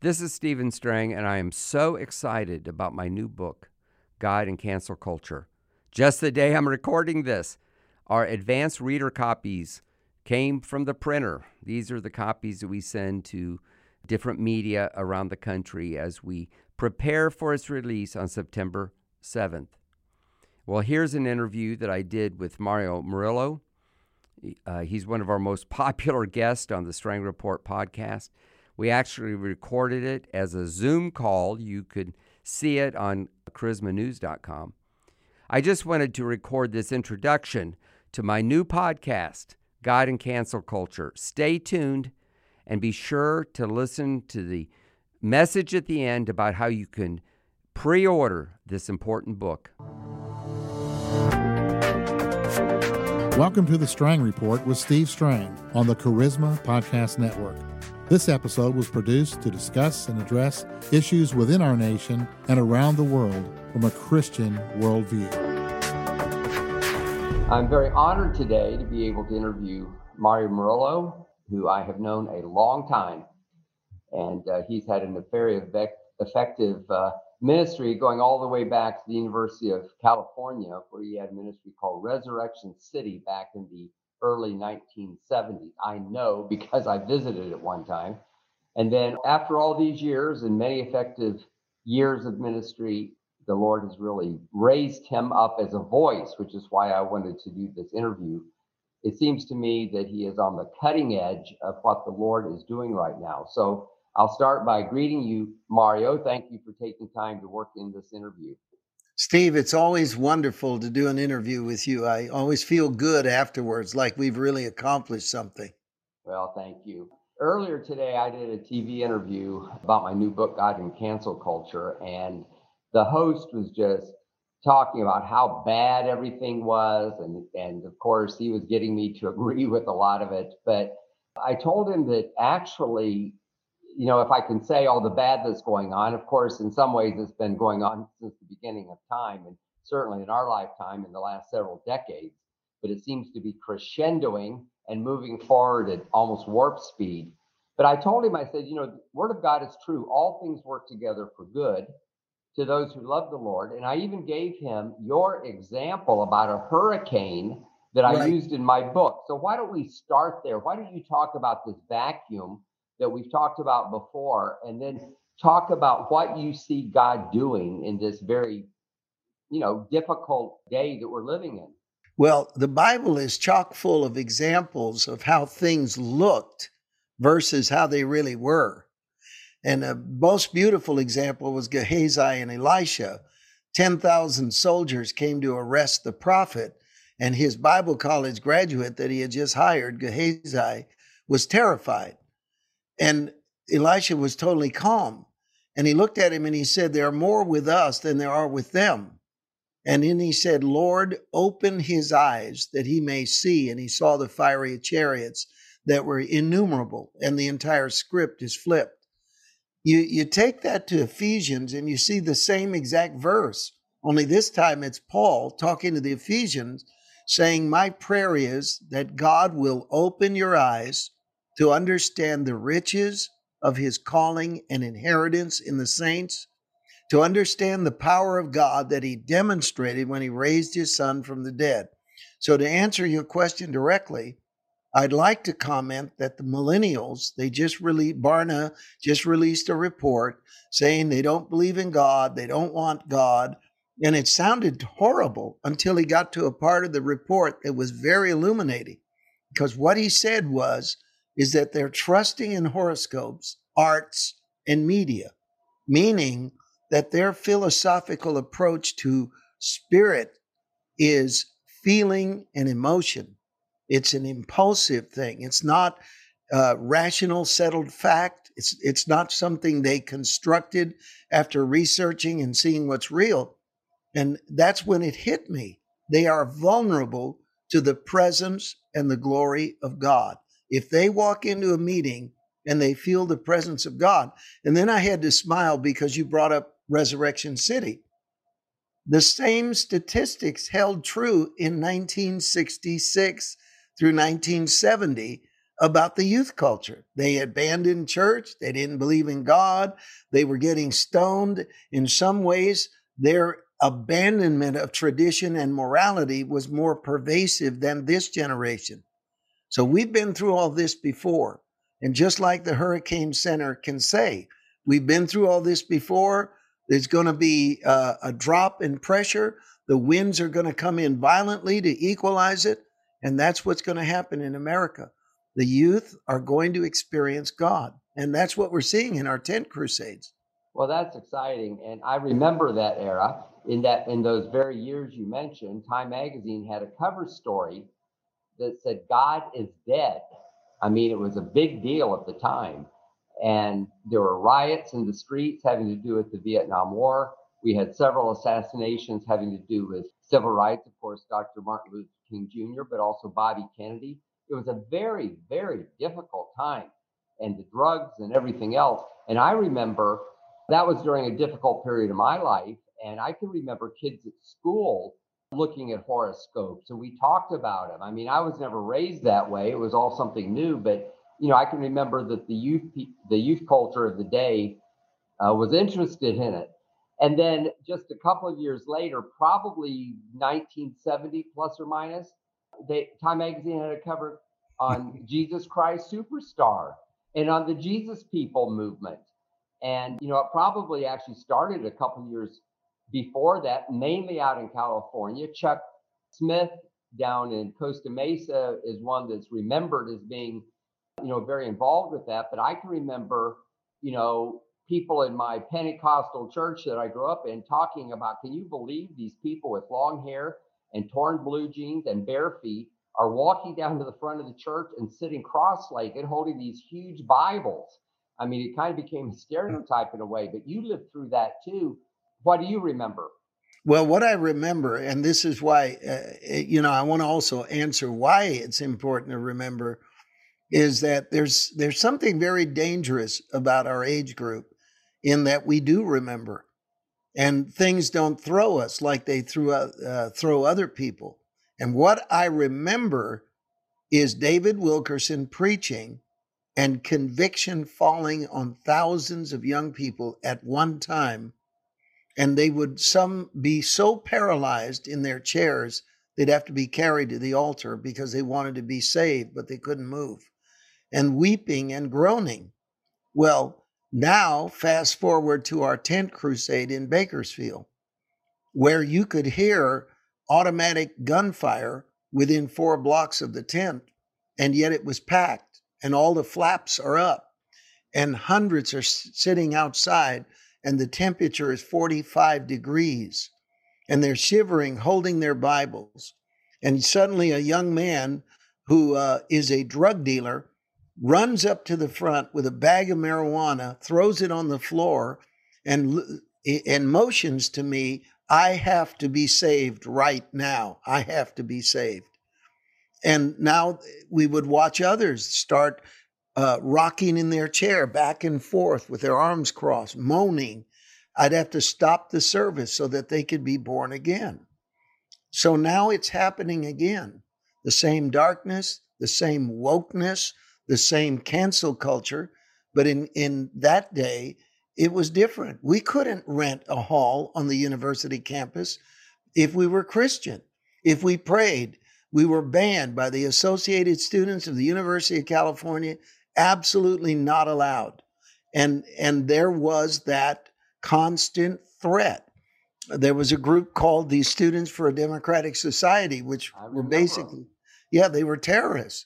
This is Stephen Strang, and I am so excited about my new book, God and Cancel Culture. Just the day I'm recording this, our advanced reader copies came from the printer. These are the copies that we send to different media around the country as we prepare for its release on September 7th. Well, here's an interview that I did with Mario Murillo. Uh, he's one of our most popular guests on the Strang Report podcast. We actually recorded it as a Zoom call. You could see it on charismanews.com. I just wanted to record this introduction to my new podcast, God and Cancel Culture. Stay tuned and be sure to listen to the message at the end about how you can pre order this important book. Welcome to the Strang Report with Steve Strang on the Charisma Podcast Network. This episode was produced to discuss and address issues within our nation and around the world from a Christian worldview. I'm very honored today to be able to interview Mario Murillo, who I have known a long time. And uh, he's had a very effective uh, ministry going all the way back to the University of California, where he had a ministry called Resurrection City back in the early 1970s. I know because I visited it one time. And then after all these years and many effective years of ministry, the Lord has really raised him up as a voice, which is why I wanted to do this interview. It seems to me that he is on the cutting edge of what the Lord is doing right now. So I'll start by greeting you, Mario. Thank you for taking time to work in this interview. Steve, it's always wonderful to do an interview with you. I always feel good afterwards, like we've really accomplished something. Well, thank you. Earlier today, I did a TV interview about my new book, God and Cancel Culture, and the host was just talking about how bad everything was. And, and of course, he was getting me to agree with a lot of it. But I told him that actually you know, if I can say all the bad that's going on, of course, in some ways it's been going on since the beginning of time, and certainly in our lifetime in the last several decades. But it seems to be crescendoing and moving forward at almost warp speed. But I told him, I said, you know, the word of God is true. All things work together for good to those who love the Lord. And I even gave him your example about a hurricane that I right. used in my book. So why don't we start there? Why don't you talk about this vacuum that we've talked about before, and then talk about what you see God doing in this very, you know, difficult day that we're living in. Well, the Bible is chock full of examples of how things looked versus how they really were. And the most beautiful example was Gehazi and Elisha. 10,000 soldiers came to arrest the prophet, and his Bible college graduate that he had just hired, Gehazi, was terrified. And Elisha was totally calm. And he looked at him and he said, There are more with us than there are with them. And then he said, Lord, open his eyes that he may see. And he saw the fiery chariots that were innumerable, and the entire script is flipped. You, you take that to Ephesians and you see the same exact verse, only this time it's Paul talking to the Ephesians saying, My prayer is that God will open your eyes to understand the riches of his calling and inheritance in the saints, to understand the power of God that he demonstrated when he raised his son from the dead. So, to answer your question directly, I'd like to comment that the millennials, they just released, Barna just released a report saying they don't believe in God, they don't want God. And it sounded horrible until he got to a part of the report that was very illuminating. Because what he said was, is that they're trusting in horoscopes, arts, and media, meaning that their philosophical approach to spirit is feeling and emotion. It's an impulsive thing. It's not rational, settled fact. It's it's not something they constructed after researching and seeing what's real. And that's when it hit me. They are vulnerable to the presence and the glory of God if they walk into a meeting and they feel the presence of God. And then I had to smile because you brought up Resurrection City. The same statistics held true in 1966 through 1970 about the youth culture. They abandoned church. They didn't believe in God. They were getting stoned. In some ways, their abandonment of tradition and morality was more pervasive than this generation. So we've been through all this before. And just like the Hurricane Center can say, we've been through all this before. There's going to be uh, a drop in pressure. The winds are going to come in violently to equalize it. And that's what's going to happen in America. The youth are going to experience God. And that's what we're seeing in our tent crusades. Well, that's exciting. And I remember that era in that in those very years you mentioned, Time magazine had a cover story that said God is dead. I mean, it was a big deal at the time. And there were riots in the streets having to do with the Vietnam War. We had several assassinations having to do with civil rights, of course, Dr. Martin Luther King Jr., but also Bobby Kennedy. It was a very, very difficult time, and the drugs and everything else. And I remember that was during a difficult period of my life. And I can remember kids at school looking at horoscopes and we talked about them. I mean, I was never raised that way. It was all something new, but you know, I can remember that the youth the youth culture of the day uh, was interested in it. And then just a couple of years later, probably 1970 plus or minus, they, Time Magazine had a cover on Jesus Christ Superstar and on the Jesus People movement. And, you know, it probably actually started a couple years before that, mainly out in California. Chuck Smith down in Costa Mesa is one that's remembered as being, you know, very involved with that. But I can remember, you know, people in my Pentecostal church that I grew up in talking about, can you believe these people with long hair and torn blue jeans and bare feet are walking down to the front of the church and sitting cross-legged holding these huge Bibles? I mean, it kind of became a hmm. stereotype in a way, but you lived through that too. What do you remember? Well, what I remember, and this is why, uh, you know, I want to also answer why it's important to remember, is that there's there's something very dangerous about our age group, in that we do remember, and things don't throw us like they threw uh, throw other people. And what I remember is David Wilkerson preaching and conviction falling on thousands of young people at one time. And they would some be so paralyzed in their chairs, they'd have to be carried to the altar because they wanted to be saved, but they couldn't move, and weeping and groaning. Well, now fast forward to our tent crusade in Bakersfield, where you could hear automatic gunfire within four blocks of the tent, and yet it was packed and all the flaps are up and hundreds are sitting outside and the temperature is 45 degrees and they're shivering holding their bibles. And suddenly a young man who uh, is a drug dealer runs up to the front with a bag of marijuana throws it on the floor and and motions to me i have to be saved right now. I have to be saved. And now we would watch others start uh, rocking in their chair back and forth with their arms crossed, moaning. I'd have to stop the service so that they could be born again. So now it's happening again. The same darkness, the same wokeness, the same cancel culture. But in, in that day, it was different. We couldn't rent a hall on the university campus if we were Christian, if we prayed, we were banned by the Associated Students of the University of California, absolutely not allowed. And, and there was that constant threat. There was a group called the Students for a Democratic Society, which were basically, yeah, they were terrorists.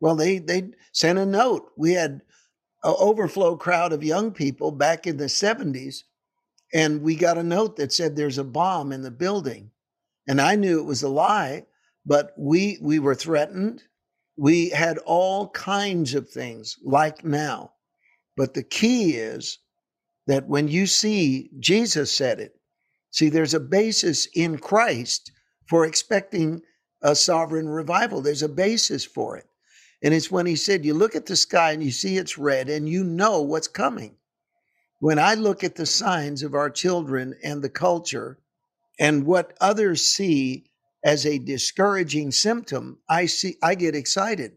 Well, they, they sent a note. We had an overflow crowd of young people back in the 70s, and we got a note that said there's a bomb in the building. And I knew it was a lie but we we were threatened. We had all kinds of things like now. But the key is that when you see Jesus said it, see, there's a basis in Christ for expecting a sovereign revival. There's a basis for it. And it's when he said, You look at the sky and you see it's red and you know what's coming. When I look at the signs of our children and the culture and what others see as a discouraging symptom, I see I get excited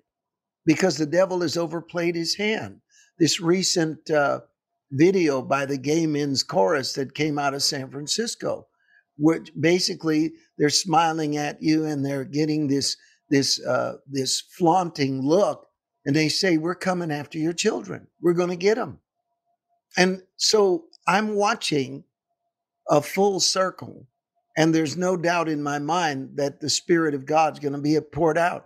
because the devil has overplayed his hand. This recent uh, video by the Gay Men's Chorus that came out of San Francisco, which basically they're smiling at you and they're getting this this uh, this flaunting look, and they say, "We're coming after your children. We're going to get them." And so I'm watching a full circle, and there's no doubt in my mind that the Spirit of God's going to be poured out.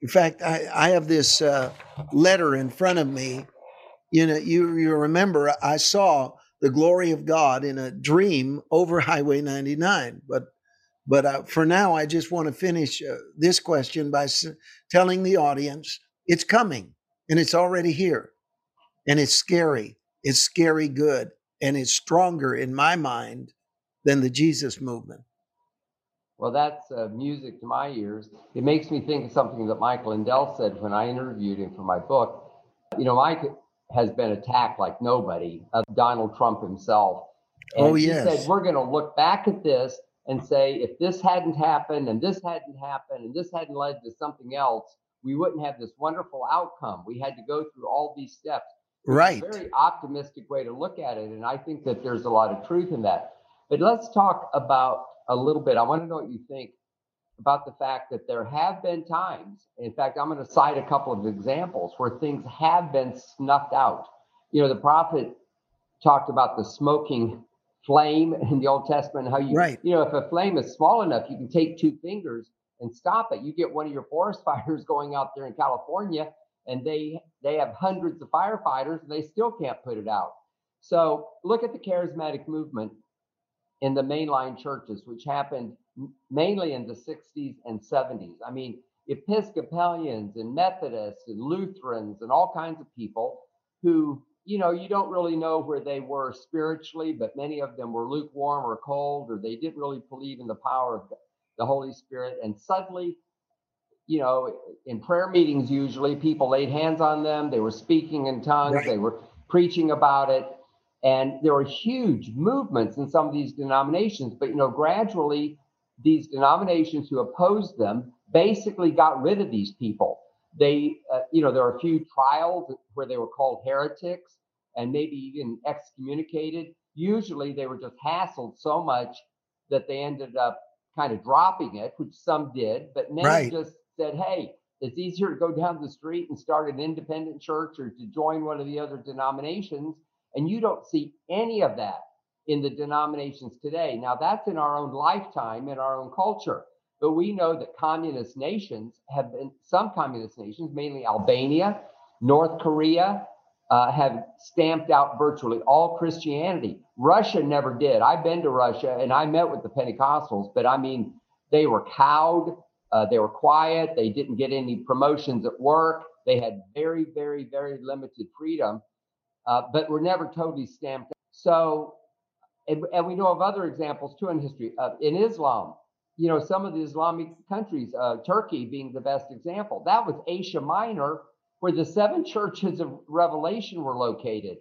In fact, I, I have this uh, letter in front of me. You know, you, you remember I saw the glory of God in a dream over Highway 99. But but uh, for now, I just want to finish uh, this question by s- telling the audience it's coming and it's already here, and it's scary. It's scary good, and it's stronger in my mind than the Jesus movement. Well, that's uh, music to my ears. It makes me think of something that Mike Lindell said when I interviewed him for my book. You know, Mike has been attacked like nobody, uh, Donald Trump himself. And Oh, he yes. said, We're going to look back at this and say, if this hadn't happened and this hadn't happened and this hadn't led to something else, we wouldn't have this wonderful outcome. We had to go through all these steps. It's a Right. very optimistic way to look at it. And I think that there's a lot of truth in that. But let's talk about a little bit. I want to know what you think about the fact that there have been times, in fact, I'm going to cite a couple of examples where things have been snuffed out. You know, the prophet talked about the smoking flame in the Old Testament, how you, Right. you know, if a flame is small enough, you can take two fingers and stop it. You get one of your forest fires going out there in California, and they they have hundreds of firefighters, and they still can't put it out. So look at the charismatic movement in the mainline churches, which happened mainly in the 60s and 70s. I mean, Episcopalians and Methodists and Lutherans and all kinds of people who, you know, you don't really know where they were spiritually, but many of them were lukewarm or cold, or they didn't really believe in the power of the- Holy Spirit. And suddenly, you know, in prayer meetings, usually people laid hands on them, they were speaking in tongues, Right. they were preaching about it. And there were huge movements in some of these denominations, but you know, gradually these denominations who opposed them basically got rid of these people. They, uh, you know, there were a few trials where they were called heretics and maybe even excommunicated. Usually they were just hassled so much that they ended up kind of dropping it, which some did, but many Right. just said, hey, it's easier to go down the street and start an independent church or to join one of the other denominations. And you don't see any of that in the denominations today. Now, that's in our own lifetime, in our own culture. But we know that communist nations have been, some communist nations, mainly Albania, North Korea, uh, have stamped out virtually all Christianity. Russia never did. I've been to Russia and I met with the Pentecostals, but I mean, they were cowed. Uh, they were quiet. They didn't get any promotions at work. They had very, very, very limited freedom, uh, but were never totally stamped. So, and, and we know of other examples too in history. Uh, in Islam, you know, some of the Islamic countries, uh, Turkey being the best example, that was Asia Minor, where the seven churches of Revelation were located.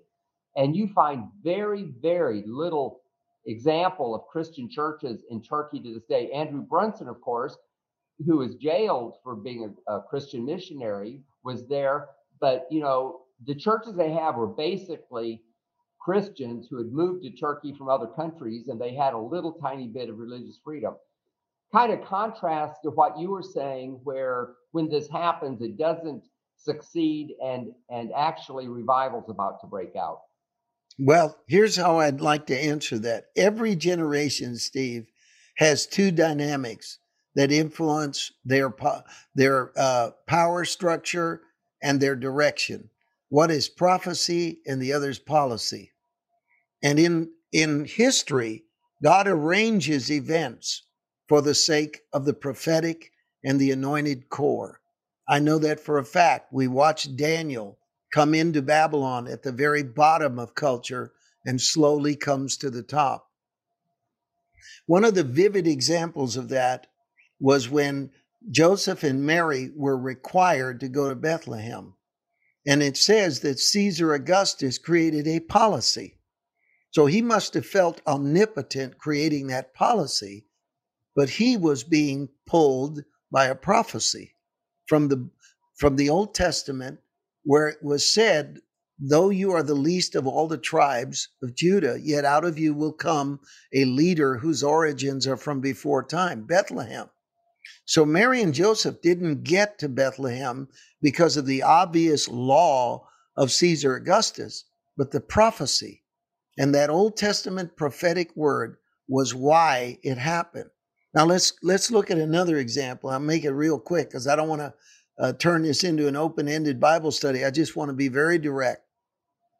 And you find very, very little example of Christian churches in Turkey to this day. Andrew Brunson, of course, who was jailed for being a, a Christian missionary, was there. But, you know, the churches they have were basically Christians who had moved to Turkey from other countries and they had a little tiny bit of religious freedom. Kind of contrast to what you were saying, where when this happens, it doesn't succeed and and actually revival's about to break out. Well, here's how I'd like to answer that. Every generation, Steve, has two dynamics that influence their their uh, power structure and their direction. One is prophecy, and the other is policy. And in in history, God arranges events for the sake of the prophetic and the anointed core. I know that for a fact. We watched Daniel come into Babylon at the very bottom of culture and slowly comes to the top. One of the vivid examples of that was when Joseph and Mary were required to go to Bethlehem. And it says that Caesar Augustus created a policy. So he must have felt omnipotent creating that policy, but he was being pulled by a prophecy from the from the Old Testament where it was said, Though you are the least of all the tribes of Judah, yet out of you will come a leader whose origins are from before time, Bethlehem. So Mary and Joseph didn't get to Bethlehem because of the obvious law of Caesar Augustus, but the prophecy. And that Old Testament prophetic word was why it happened. Now let's let's look at another example. I'll make it real quick because I don't want to uh, turn this into an open-ended Bible study. I just want to be very direct.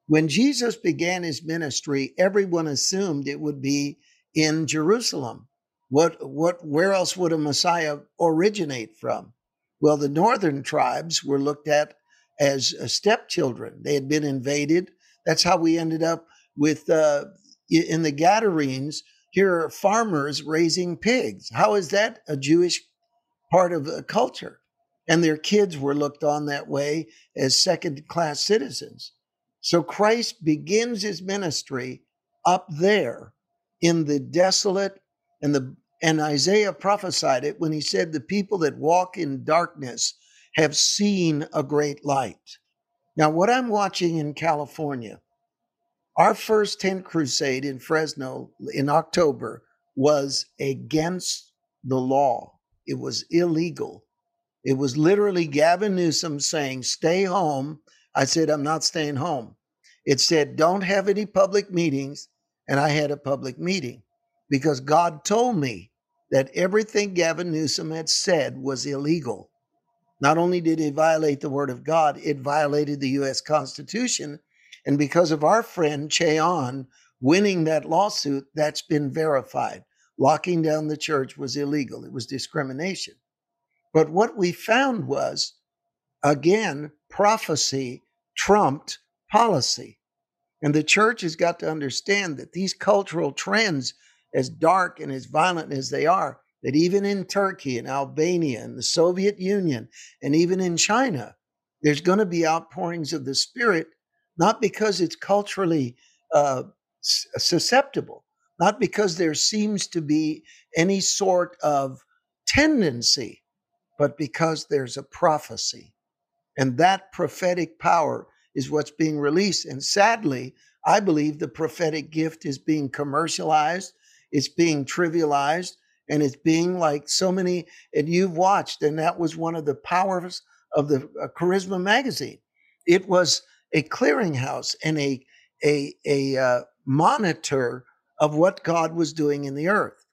When Jesus began his ministry, everyone assumed it would be in Jerusalem. What what where else would a Messiah originate from? Well, the northern tribes were looked at as uh, stepchildren. They had been invaded. That's how we ended up with uh, in the Gadarenes here are farmers raising pigs. How is that a Jewish part of a culture? And their kids were looked on that way as second class citizens. So Christ begins his ministry up there in the desolate and the and Isaiah prophesied it when he said the people that walk in darkness have seen a great light. Now what I'm watching in California our first tent crusade in Fresno in October was against the law. It was illegal. It was literally Gavin Newsom saying, Stay home. I said, I'm not staying home. It said, Don't have any public meetings. And I had a public meeting because God told me that everything Gavin Newsom had said was illegal. Not only did it violate the word of God, it violated the U.S. Constitution and because of our friend Che Ahn winning that lawsuit, that's been verified. Locking down the church was illegal, it was discrimination. But what we found was, again, prophecy trumped policy. And the church has got to understand that these cultural trends, as dark and as violent as they are, that even in Turkey and Albania and the Soviet Union and even in China, there's going to be outpourings of the Spirit not because it's culturally uh, susceptible, not because there seems to be any sort of tendency, but because there's a prophecy. And that prophetic power is what's being released. And sadly, I believe the prophetic gift is being commercialized, it's being trivialized, and it's being like so many, and you've watched, and that was one of the powers of the uh, Charisma magazine. It was a clearinghouse and a a a uh, monitor of what God was doing in the earth.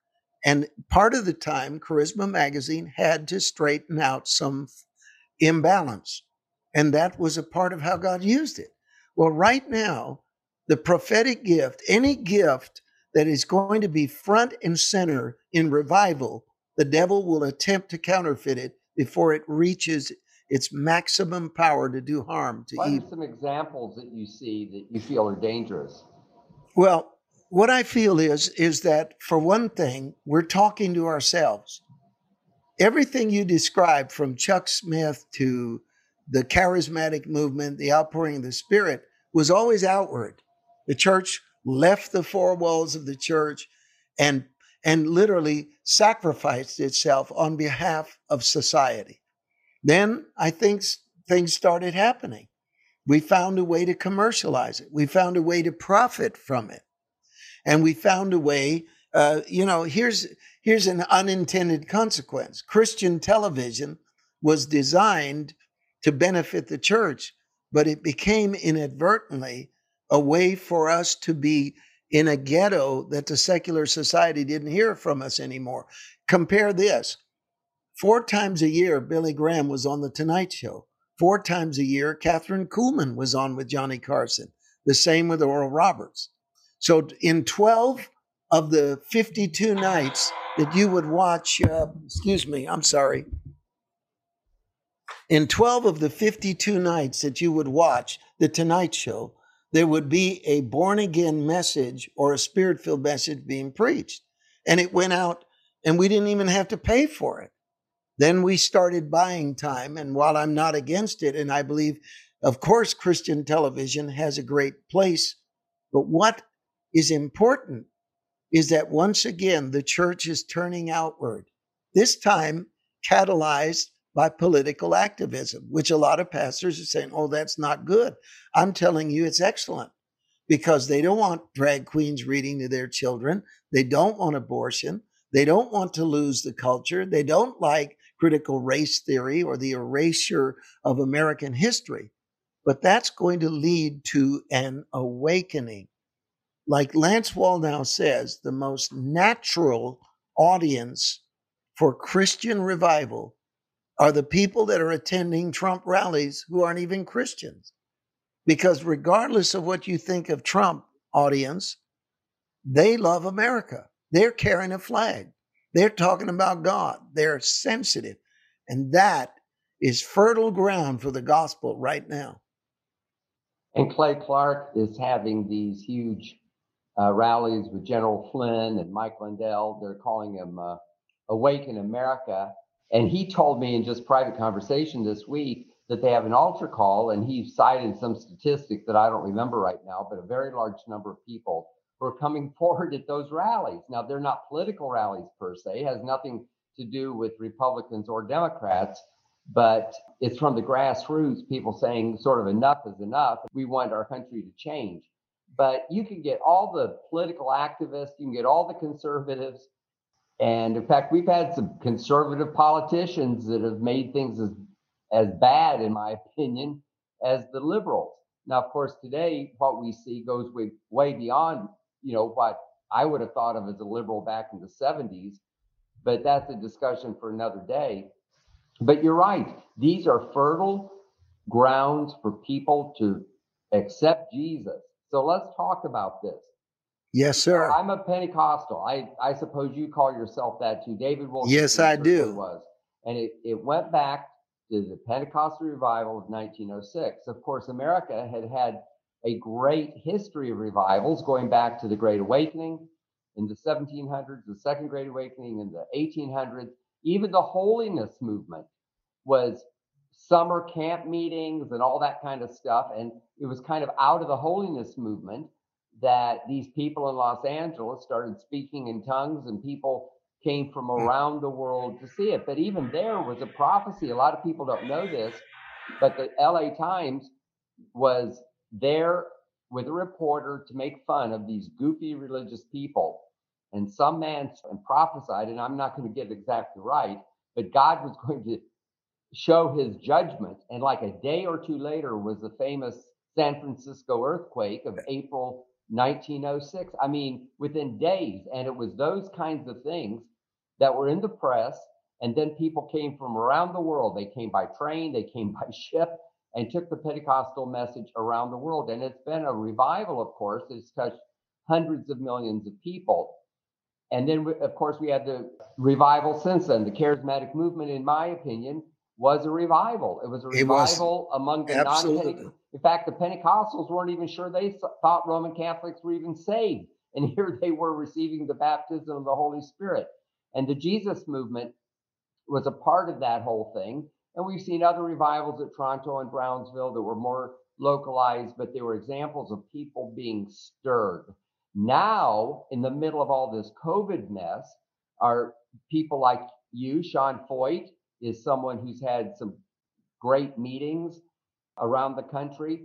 And part of the time, Charisma Magazine had to straighten out some imbalance. And that was a part of how God used it. Well, right now, the prophetic gift, any gift that is going to be front and center in revival, the devil will attempt to counterfeit it before it reaches its maximum power to do harm to what evil. are some examples that you see that you feel are dangerous? Well, what I feel is is that for one thing, we're talking to ourselves. Everything you described from Chuck Smith to the charismatic movement, the outpouring of the Spirit, was always outward. The church left the four walls of the church and and literally sacrificed itself on behalf of society. Then I think things started happening. We found a way to commercialize it. We found a way to profit from it. And we found a way, uh, you know, here's, here's an unintended consequence. Christian television was designed to benefit the church, but it became inadvertently a way for us to be in a ghetto that the secular society didn't hear from us anymore. Compare this Four times a year, Billy Graham was on The Tonight Show. Four times a year, Kathryn Kuhlman was on with Johnny Carson. The same with Oral Roberts. So in 12 of the 52 nights that you would watch, uh, excuse me, I'm sorry. In 12 of the 52 nights that you would watch The Tonight Show, there would be a born again message or a spirit filled message being preached. And it went out, and we didn't even have to pay for it. Then we started buying time. And while I'm not against it, and I believe, of course, Christian television has a great place, but what is important is that once again, the church is turning outward. This time, catalyzed by political activism, which a lot of pastors are saying, oh, that's not good. I'm telling you, it's excellent because they don't want drag queens reading to their children. They don't want abortion. They don't want to lose the culture. They don't like critical race theory or the erasure of American history. But that's going to lead to an awakening. Like Lance Wallnau says, the most natural audience for Christian revival are the people that are attending Trump rallies who aren't even Christians. Because regardless of what you think of Trump audience, they love America. They're carrying a flag. They're talking about God. They're sensitive. And that is fertile ground for the gospel right now. And Clay Clark is having these huge uh, rallies with General Flynn and Mike Lindell. They're calling them uh, Awaken America. And he told me in just private conversation this week that they have an altar call, and he cited some statistic that I don't remember right now, but a very large number of people who are coming forward at those rallies. Now, they're not political rallies per se, it has nothing to do with Republicans or Democrats, but it's from the grassroots, people saying sort of enough is enough. We want our country to change. But you can get all the political activists, you can get all the conservatives. And in fact, we've had some conservative politicians that have made things as, as bad, in my opinion, as the liberals. Now, of course, today what we see goes way, way beyond, you know, what I would have thought of as a liberal back in the 70s, but that's a discussion for another day. But you're right. These are fertile grounds for people to accept Jesus. So let's talk about this. Yes, sir. I'm a Pentecostal. I, I suppose you call yourself that too. David Wilson. Yes, I do. Was. And it, it went back to the Pentecostal revival of 1906. Of course, America had had a great history of revivals going back to the Great Awakening in the 1700s, the Second Great Awakening in the 1800s. Even the holiness movement was summer camp meetings and all that kind of stuff. And it was kind of out of the holiness movement that these people in Los Angeles started speaking in tongues and people came from hmm. around the world to see it. But even there was a prophecy. A lot of people don't know this, but the LA Times was there with a reporter to make fun of these goofy religious people. And some man prophesied, and I'm not going to get it exactly right, but God was going to show his judgment. And like a day or two later was the famous San Francisco earthquake of April 1906. I mean, within days. And it was those kinds of things that were in the press. And then people came from around the world. They came by train, they came by ship, and took the Pentecostal message around the world. And it's been a revival, of course. It's touched hundreds of millions of people. And then, of course, we had the revival since then. The charismatic movement, in my opinion, was a revival. It was a revival was, among the non In fact, the Pentecostals weren't even sure they thought Roman Catholics were even saved. And here they were receiving the baptism of the Holy Spirit. And the Jesus movement was a part of that whole thing. And we've seen other revivals at Toronto and Brownsville that were more localized, but they were examples of people being stirred. Now, in the middle of all this COVID mess, are people like you, Sean Feucht, is someone who's had some great meetings around the country.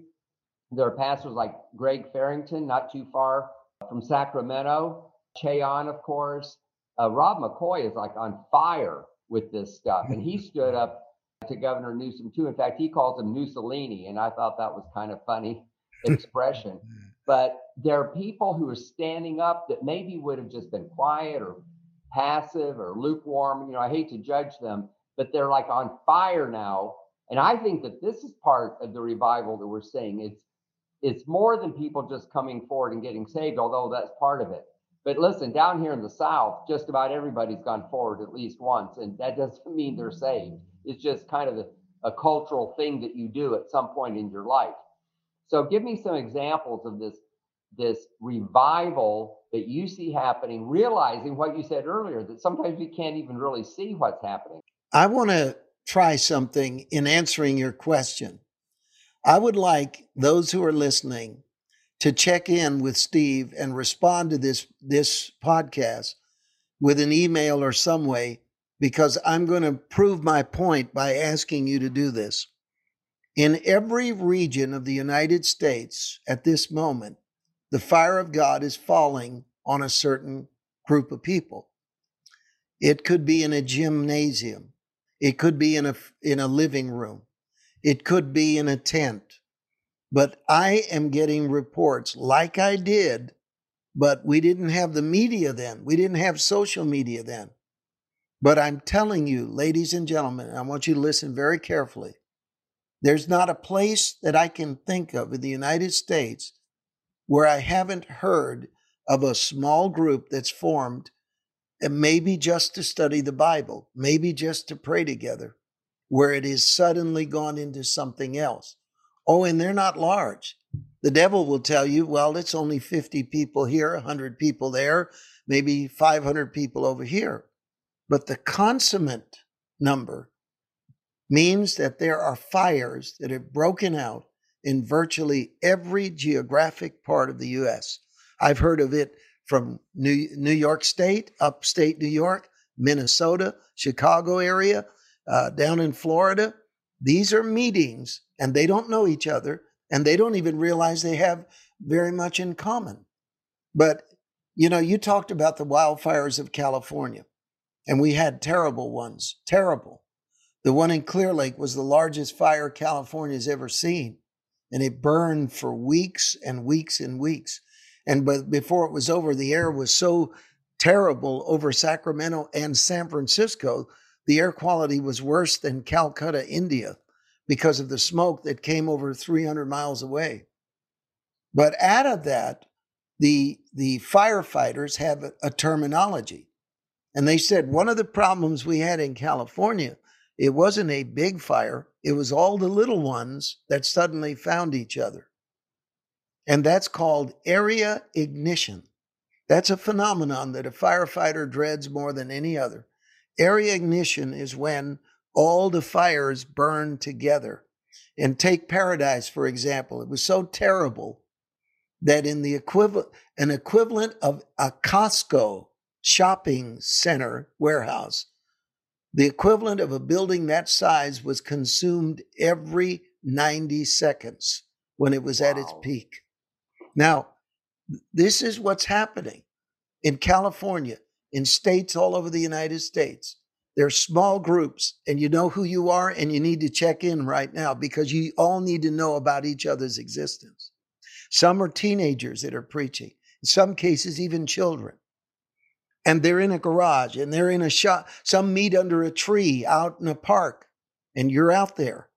There are pastors like Greg Fairrington, not too far from Sacramento, Che Ahn, of course. Uh, Rob McCoy is like on fire with this stuff, and he stood up to Governor Newsom too. In fact, he calls him Mussolini, and I thought that was kind of funny expression. but there are people who are standing up that maybe would have just been quiet or passive or lukewarm. You know, I hate to judge them, but they're like on fire now. And I think that this is part of the revival that we're seeing. It's it's more than people just coming forward and getting saved, although that's part of it. But listen, down here in the South, just about everybody's gone forward at least once, and that doesn't mean they're saved. It's just kind of a, a cultural thing that you do at some point in your life. So, give me some examples of this this revival that you see happening, realizing what you said earlier that sometimes we can't even really see what's happening. I want to try something in answering your question. I would like those who are listening to check in with Steve and respond to this, this podcast with an email or some way because I'm going to prove my point by asking you to do this. In every region of the United States at this moment, the fire of God is falling on a certain group of people. It could be in a gymnasium. It could be in a in a living room. It could be in a tent. But I am getting reports like I did, but we didn't have the media then. We didn't have social media then. But I'm telling you, ladies and gentlemen, I want you to listen very carefully. There's not a place that I can think of in the United States where I haven't heard of a small group that's formed, and maybe just to study the Bible, maybe just to pray together, where it is suddenly gone into something else. Oh, and they're not large. The devil will tell you, well, it's only 50 people here, 100 people there, maybe 500 people over here. But the consummate number means that there are fires that have broken out in virtually every geographic part of the U.S. I've heard of it from New, New York State, upstate New York, Minnesota, Chicago area, uh, down in Florida. These are meetings, and they don't know each other, and they don't even realize they have very much in common. But, you know, you talked about the wildfires of California, and we had terrible ones, terrible. The one in Clear Lake was the largest fire California's ever seen, and it burned for weeks and weeks and weeks. And but before it was over, the air was so terrible over Sacramento and San Francisco. The air quality was worse than Calcutta, India, because of the smoke that came over 300 miles away. But out of that, the the firefighters have a, a terminology, and they said one of the problems we had in California, it wasn't a big fire; it was all the little ones that suddenly found each other. And that's called area ignition. That's a phenomenon that a firefighter dreads more than any other. Area ignition is when all the fires burn together. And take Paradise, for example. It was so terrible that in the equivalent, an equivalent of a Costco shopping center warehouse, the equivalent of a building that size was consumed every 90 seconds when it was wow. at its peak. Now, this is what's happening in California, in states all over the United States. There are small groups, and you know who you are, and you need to check in right now because you all need to know about each other's existence. Some are teenagers that are preaching, in some cases, even children. And they're in a garage and they're in a shop. Some meet under a tree out in a park, and you're out there.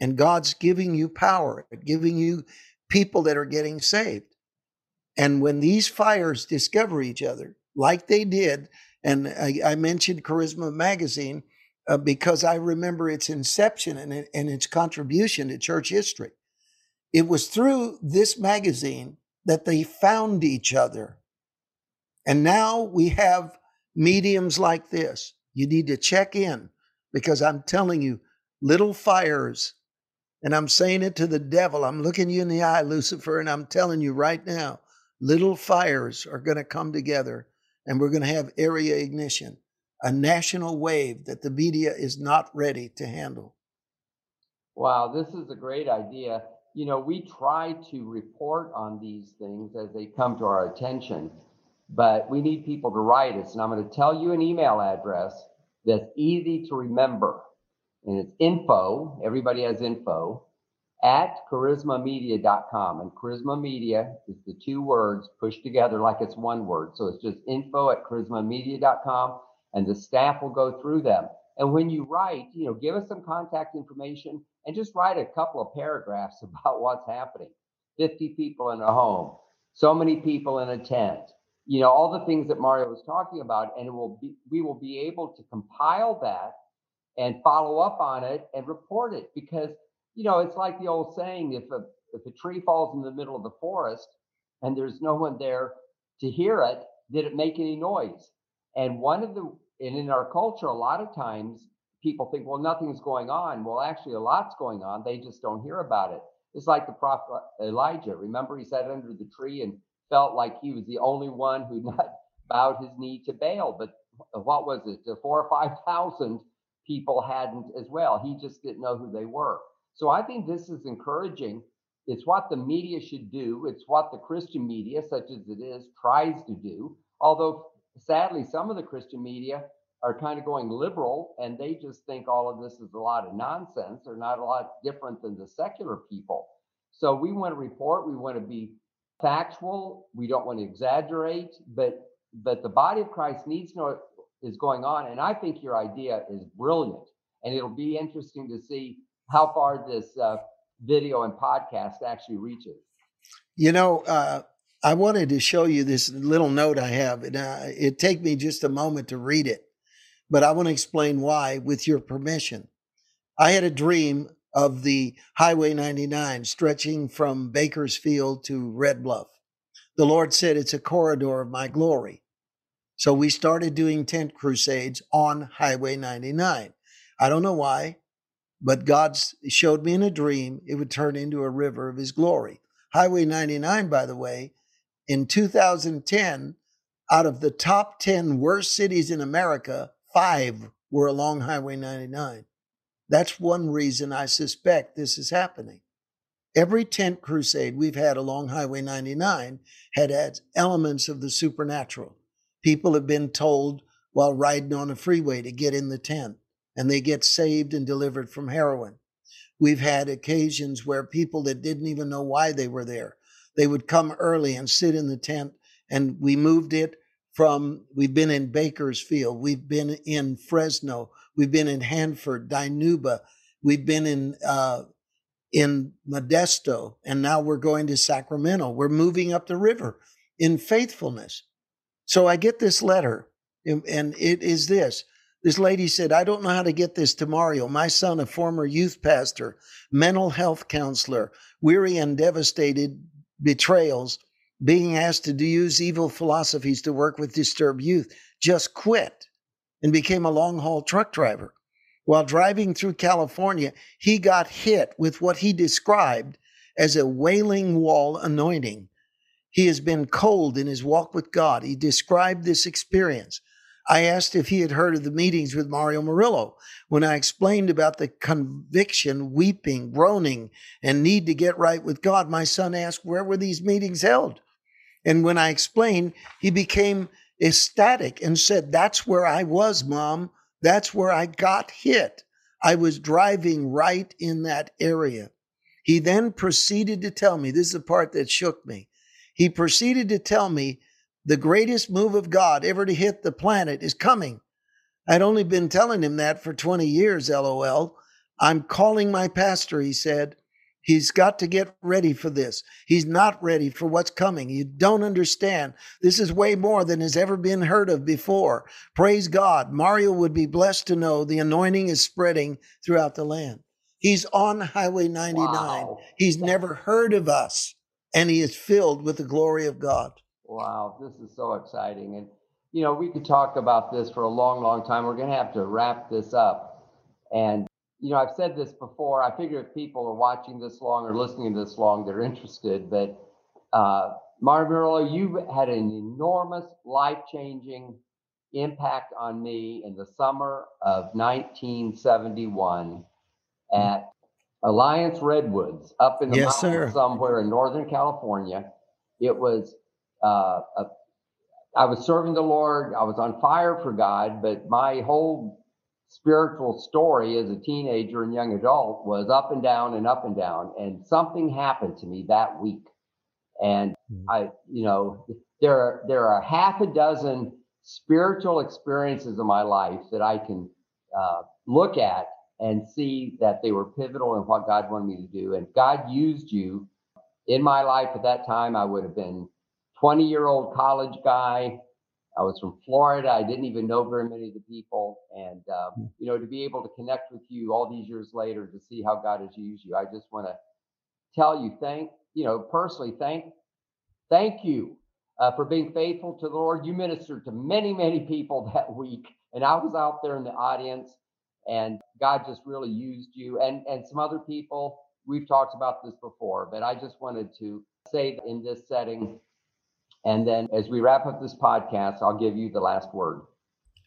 And God's giving you power, giving you people that are getting saved. And when these fires discover each other, like they did, and I, I mentioned Charisma Magazine uh, because I remember its inception and, and its contribution to church history. It was through this magazine that they found each other. And now we have mediums like this. You need to check in because I'm telling you, little fires and I'm saying it to the devil. I'm looking you in the eye, Lucifer, and I'm telling you right now little fires are going to come together and we're going to have area ignition, a national wave that the media is not ready to handle. Wow, this is a great idea. You know, we try to report on these things as they come to our attention, but we need people to write us. And I'm going to tell you an email address that's easy to remember and it's info, everybody has info, at charismamedia.com. And charisma media is the two words pushed together like it's one word. So it's just info at charismamedia.com, and the staff will go through them. And when you write, you know, give us some contact information and just write a couple of paragraphs about what's happening. 50 people in a home, so many people in a tent, you know, all the things that Mario was talking about. And it will be, we will be able to compile that and follow up on it and report it because you know it's like the old saying if a if a tree falls in the middle of the forest and there's no one there to hear it did it make any noise? And one of the and in our culture a lot of times people think well nothing's going on. Well actually a lot's going on. They just don't hear about it. It's like the prophet elijah. Remember he sat under the tree and felt like he was the only one who not bowed his knee to baal. But what was it, the four or 5,000 people hadn't as well. He just didn't know who they were. So I think this is encouraging. It's what the media should do. It's what the Christian media, such as it is, tries to do. Although sadly, some of the Christian media are kind of going liberal and they just think all of this is a lot of nonsense. They're not a lot different than the secular people. So we want to report, we want to be factual, we don't want to exaggerate, but but the body of Christ needs to know is going on. And I think your idea is brilliant. And it'll be interesting to see how far this uh, video and podcast actually reaches. You know, uh, I wanted to show you this little note I have. and uh, it take me just a moment to read it, but I want to explain why, with your permission. I had a dream of the Highway 99 stretching from Bakersfield to Red Bluff. The Lord said, It's a corridor of my glory. So we started doing tent crusades on Highway 99. I don't know why, but God showed me in a dream it would turn into a river of his glory. Highway 99, by the way, in 2010, out of the top 10 worst cities in America, five were along Highway 99. That's one reason I suspect this is happening. Every tent crusade we've had along Highway 99 had had elements of the supernatural. People have been told while riding on a freeway to get in the tent, and they get saved and delivered from heroin. We've had occasions where people that didn't even know why they were there, they would come early and sit in the tent, and we moved it from, we've been in Bakersfield, we've been in Fresno, We've been in Hanford, Dinuba. We've been in uh, in Modesto, and now we're going to Sacramento. We're moving up the river in faithfulness. So I get this letter, and it is this. This lady said, I don't know how to get this to Mario. My son, a former youth pastor, mental health counselor, weary and devastated betrayals, being asked to use evil philosophies to work with disturbed youth, just quit and became a long haul truck driver. While driving through California, he got hit with what he described as a wailing wall anointing. He has been cold in his walk with God. He described this experience. I asked if he had heard of the meetings with Mario Murillo. When I explained about the conviction, weeping, groaning, and need to get right with God, my son asked, Where were these meetings held? And when I explained, he became ecstatic and said, That's where I was, mom. That's where I got hit. I was driving right in that area. He then proceeded to tell me this is the part that shook me. He proceeded to tell me the greatest move of God ever to hit the planet is coming. I'd only been telling him that for 20 years, lol. I'm calling my pastor, he said. He's got to get ready for this. He's not ready for what's coming. You don't understand. This is way more than has ever been heard of before. Praise God. Mario would be blessed to know the anointing is spreading throughout the land. He's on Highway 99. Wow. He's never heard of us, and he is filled with the glory of God. Wow, this is so exciting. And, you know, we could talk about this for a long, long time. We're going to have to wrap this up. And you know, I've said this before. I figure if people are watching this long or listening to this long, they're interested. But uh, Mario Murillo, you had an enormous life changing impact on me in the summer of 1971 at Alliance Redwoods up in the yes, mountains somewhere in Northern California. It was, uh, a, I was serving the Lord. I was on fire for God, but my whole spiritual story as a teenager and young adult was up and down and up and down. And something happened to me that week. And mm-hmm. I, you know, there are, there are half a dozen spiritual experiences in my life that I can uh, look at and see that they were pivotal in what God wanted me to do. And God used you in my life at that time. I would have been 20 year old college guy I was from Florida. I didn't even know very many of the people. And, um, you know, to be able to connect with you all these years later to see how God has used you, I just want to tell you, thank, you know, personally, thank, thank you uh, for being faithful to the Lord. You ministered to many, many people that week. And I was out there in the audience and God just really used you and, and some other people. We've talked about this before, but I just wanted to say in this setting, and then as we wrap up this podcast, I'll give you the last word.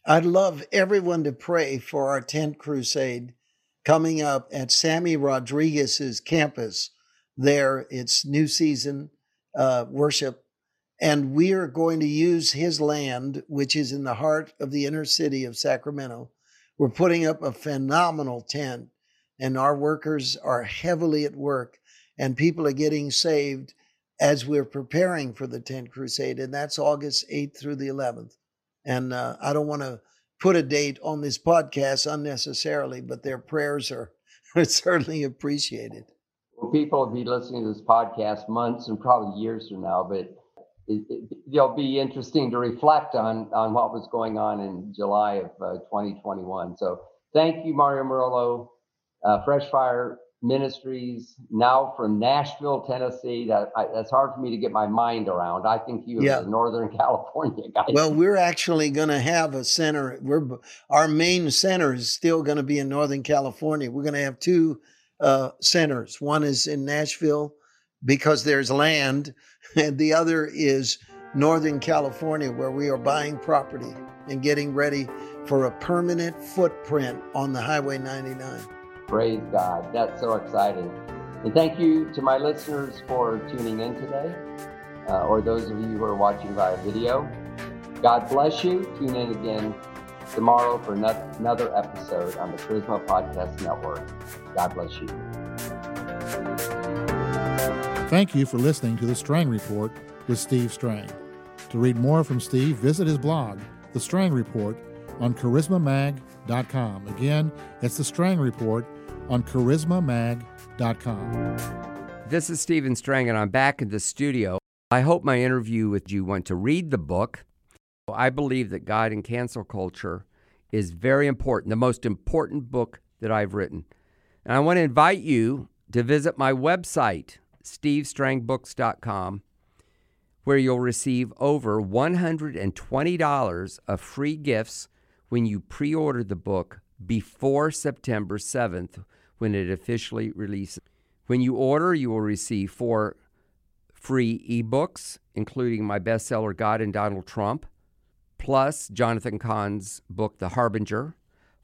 I'd love everyone to pray for our tent crusade coming up at Sammy Rodriguez's campus. There, it's new season uh, worship, and we are going to use his land, which is in the heart of the inner city of Sacramento. We're putting up a phenomenal tent, and our workers are heavily at work, and people are getting saved as we're preparing for the tent crusade, and that's August 8th through the 11th. And uh, I don't want to put a date on this podcast unnecessarily, but their prayers are, are certainly appreciated. Well, people will be listening to this podcast months and probably years from now, but it, it, it'll be interesting to reflect on on what was going on in July of uh, 2021. So thank you, Mario Murillo, uh, Fresh Fire Ministries, now from Nashville, Tennessee. That I, that's hard for me to get my mind around. I think you Yeah. Northern California guy. Well, we're actually going to have a center. We're our main center is still going to be in Northern California. We're going to have two uh, centers. One is in Nashville because there's land, and the other is Northern California, where we are buying property and getting ready for a permanent footprint on the Highway 99. Praise God. That's so exciting. And thank you to my listeners for tuning in today, uh, or those of you who are watching via video. God bless you. Tune in again tomorrow for another episode on the Charisma Podcast Network. God bless you. Thank you for listening to The Strang Report with Steve Strang. To read more from Steve, visit his blog, The Strang Report, on charismamag.com. Again, it's The Strang Report on charismamag.com. This is Stephen Strang, and I'm back in the studio. I hope my interview with you went to read the book. I believe that God and Cancel Culture is very important, the most important book that I've written. And I want to invite you to visit my website, stevestrangbooks.com, where you'll receive over $120 of free gifts when you pre order the book before September 7th when it officially releases. When you order, you will receive four free ebooks, including my bestseller, God and Donald Trump, plus Jonathan Cahn's book, The Harbinger,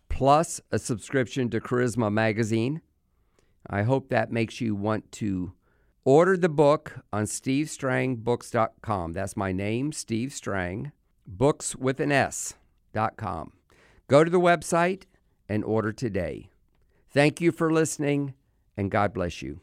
plus a subscription to Charisma Magazine. I hope that makes you want to order the book on stevestrangbooks.com. That's my name, Steve Strang, books with an S.com. Go to the website and order today. Thank you for listening, and God bless you.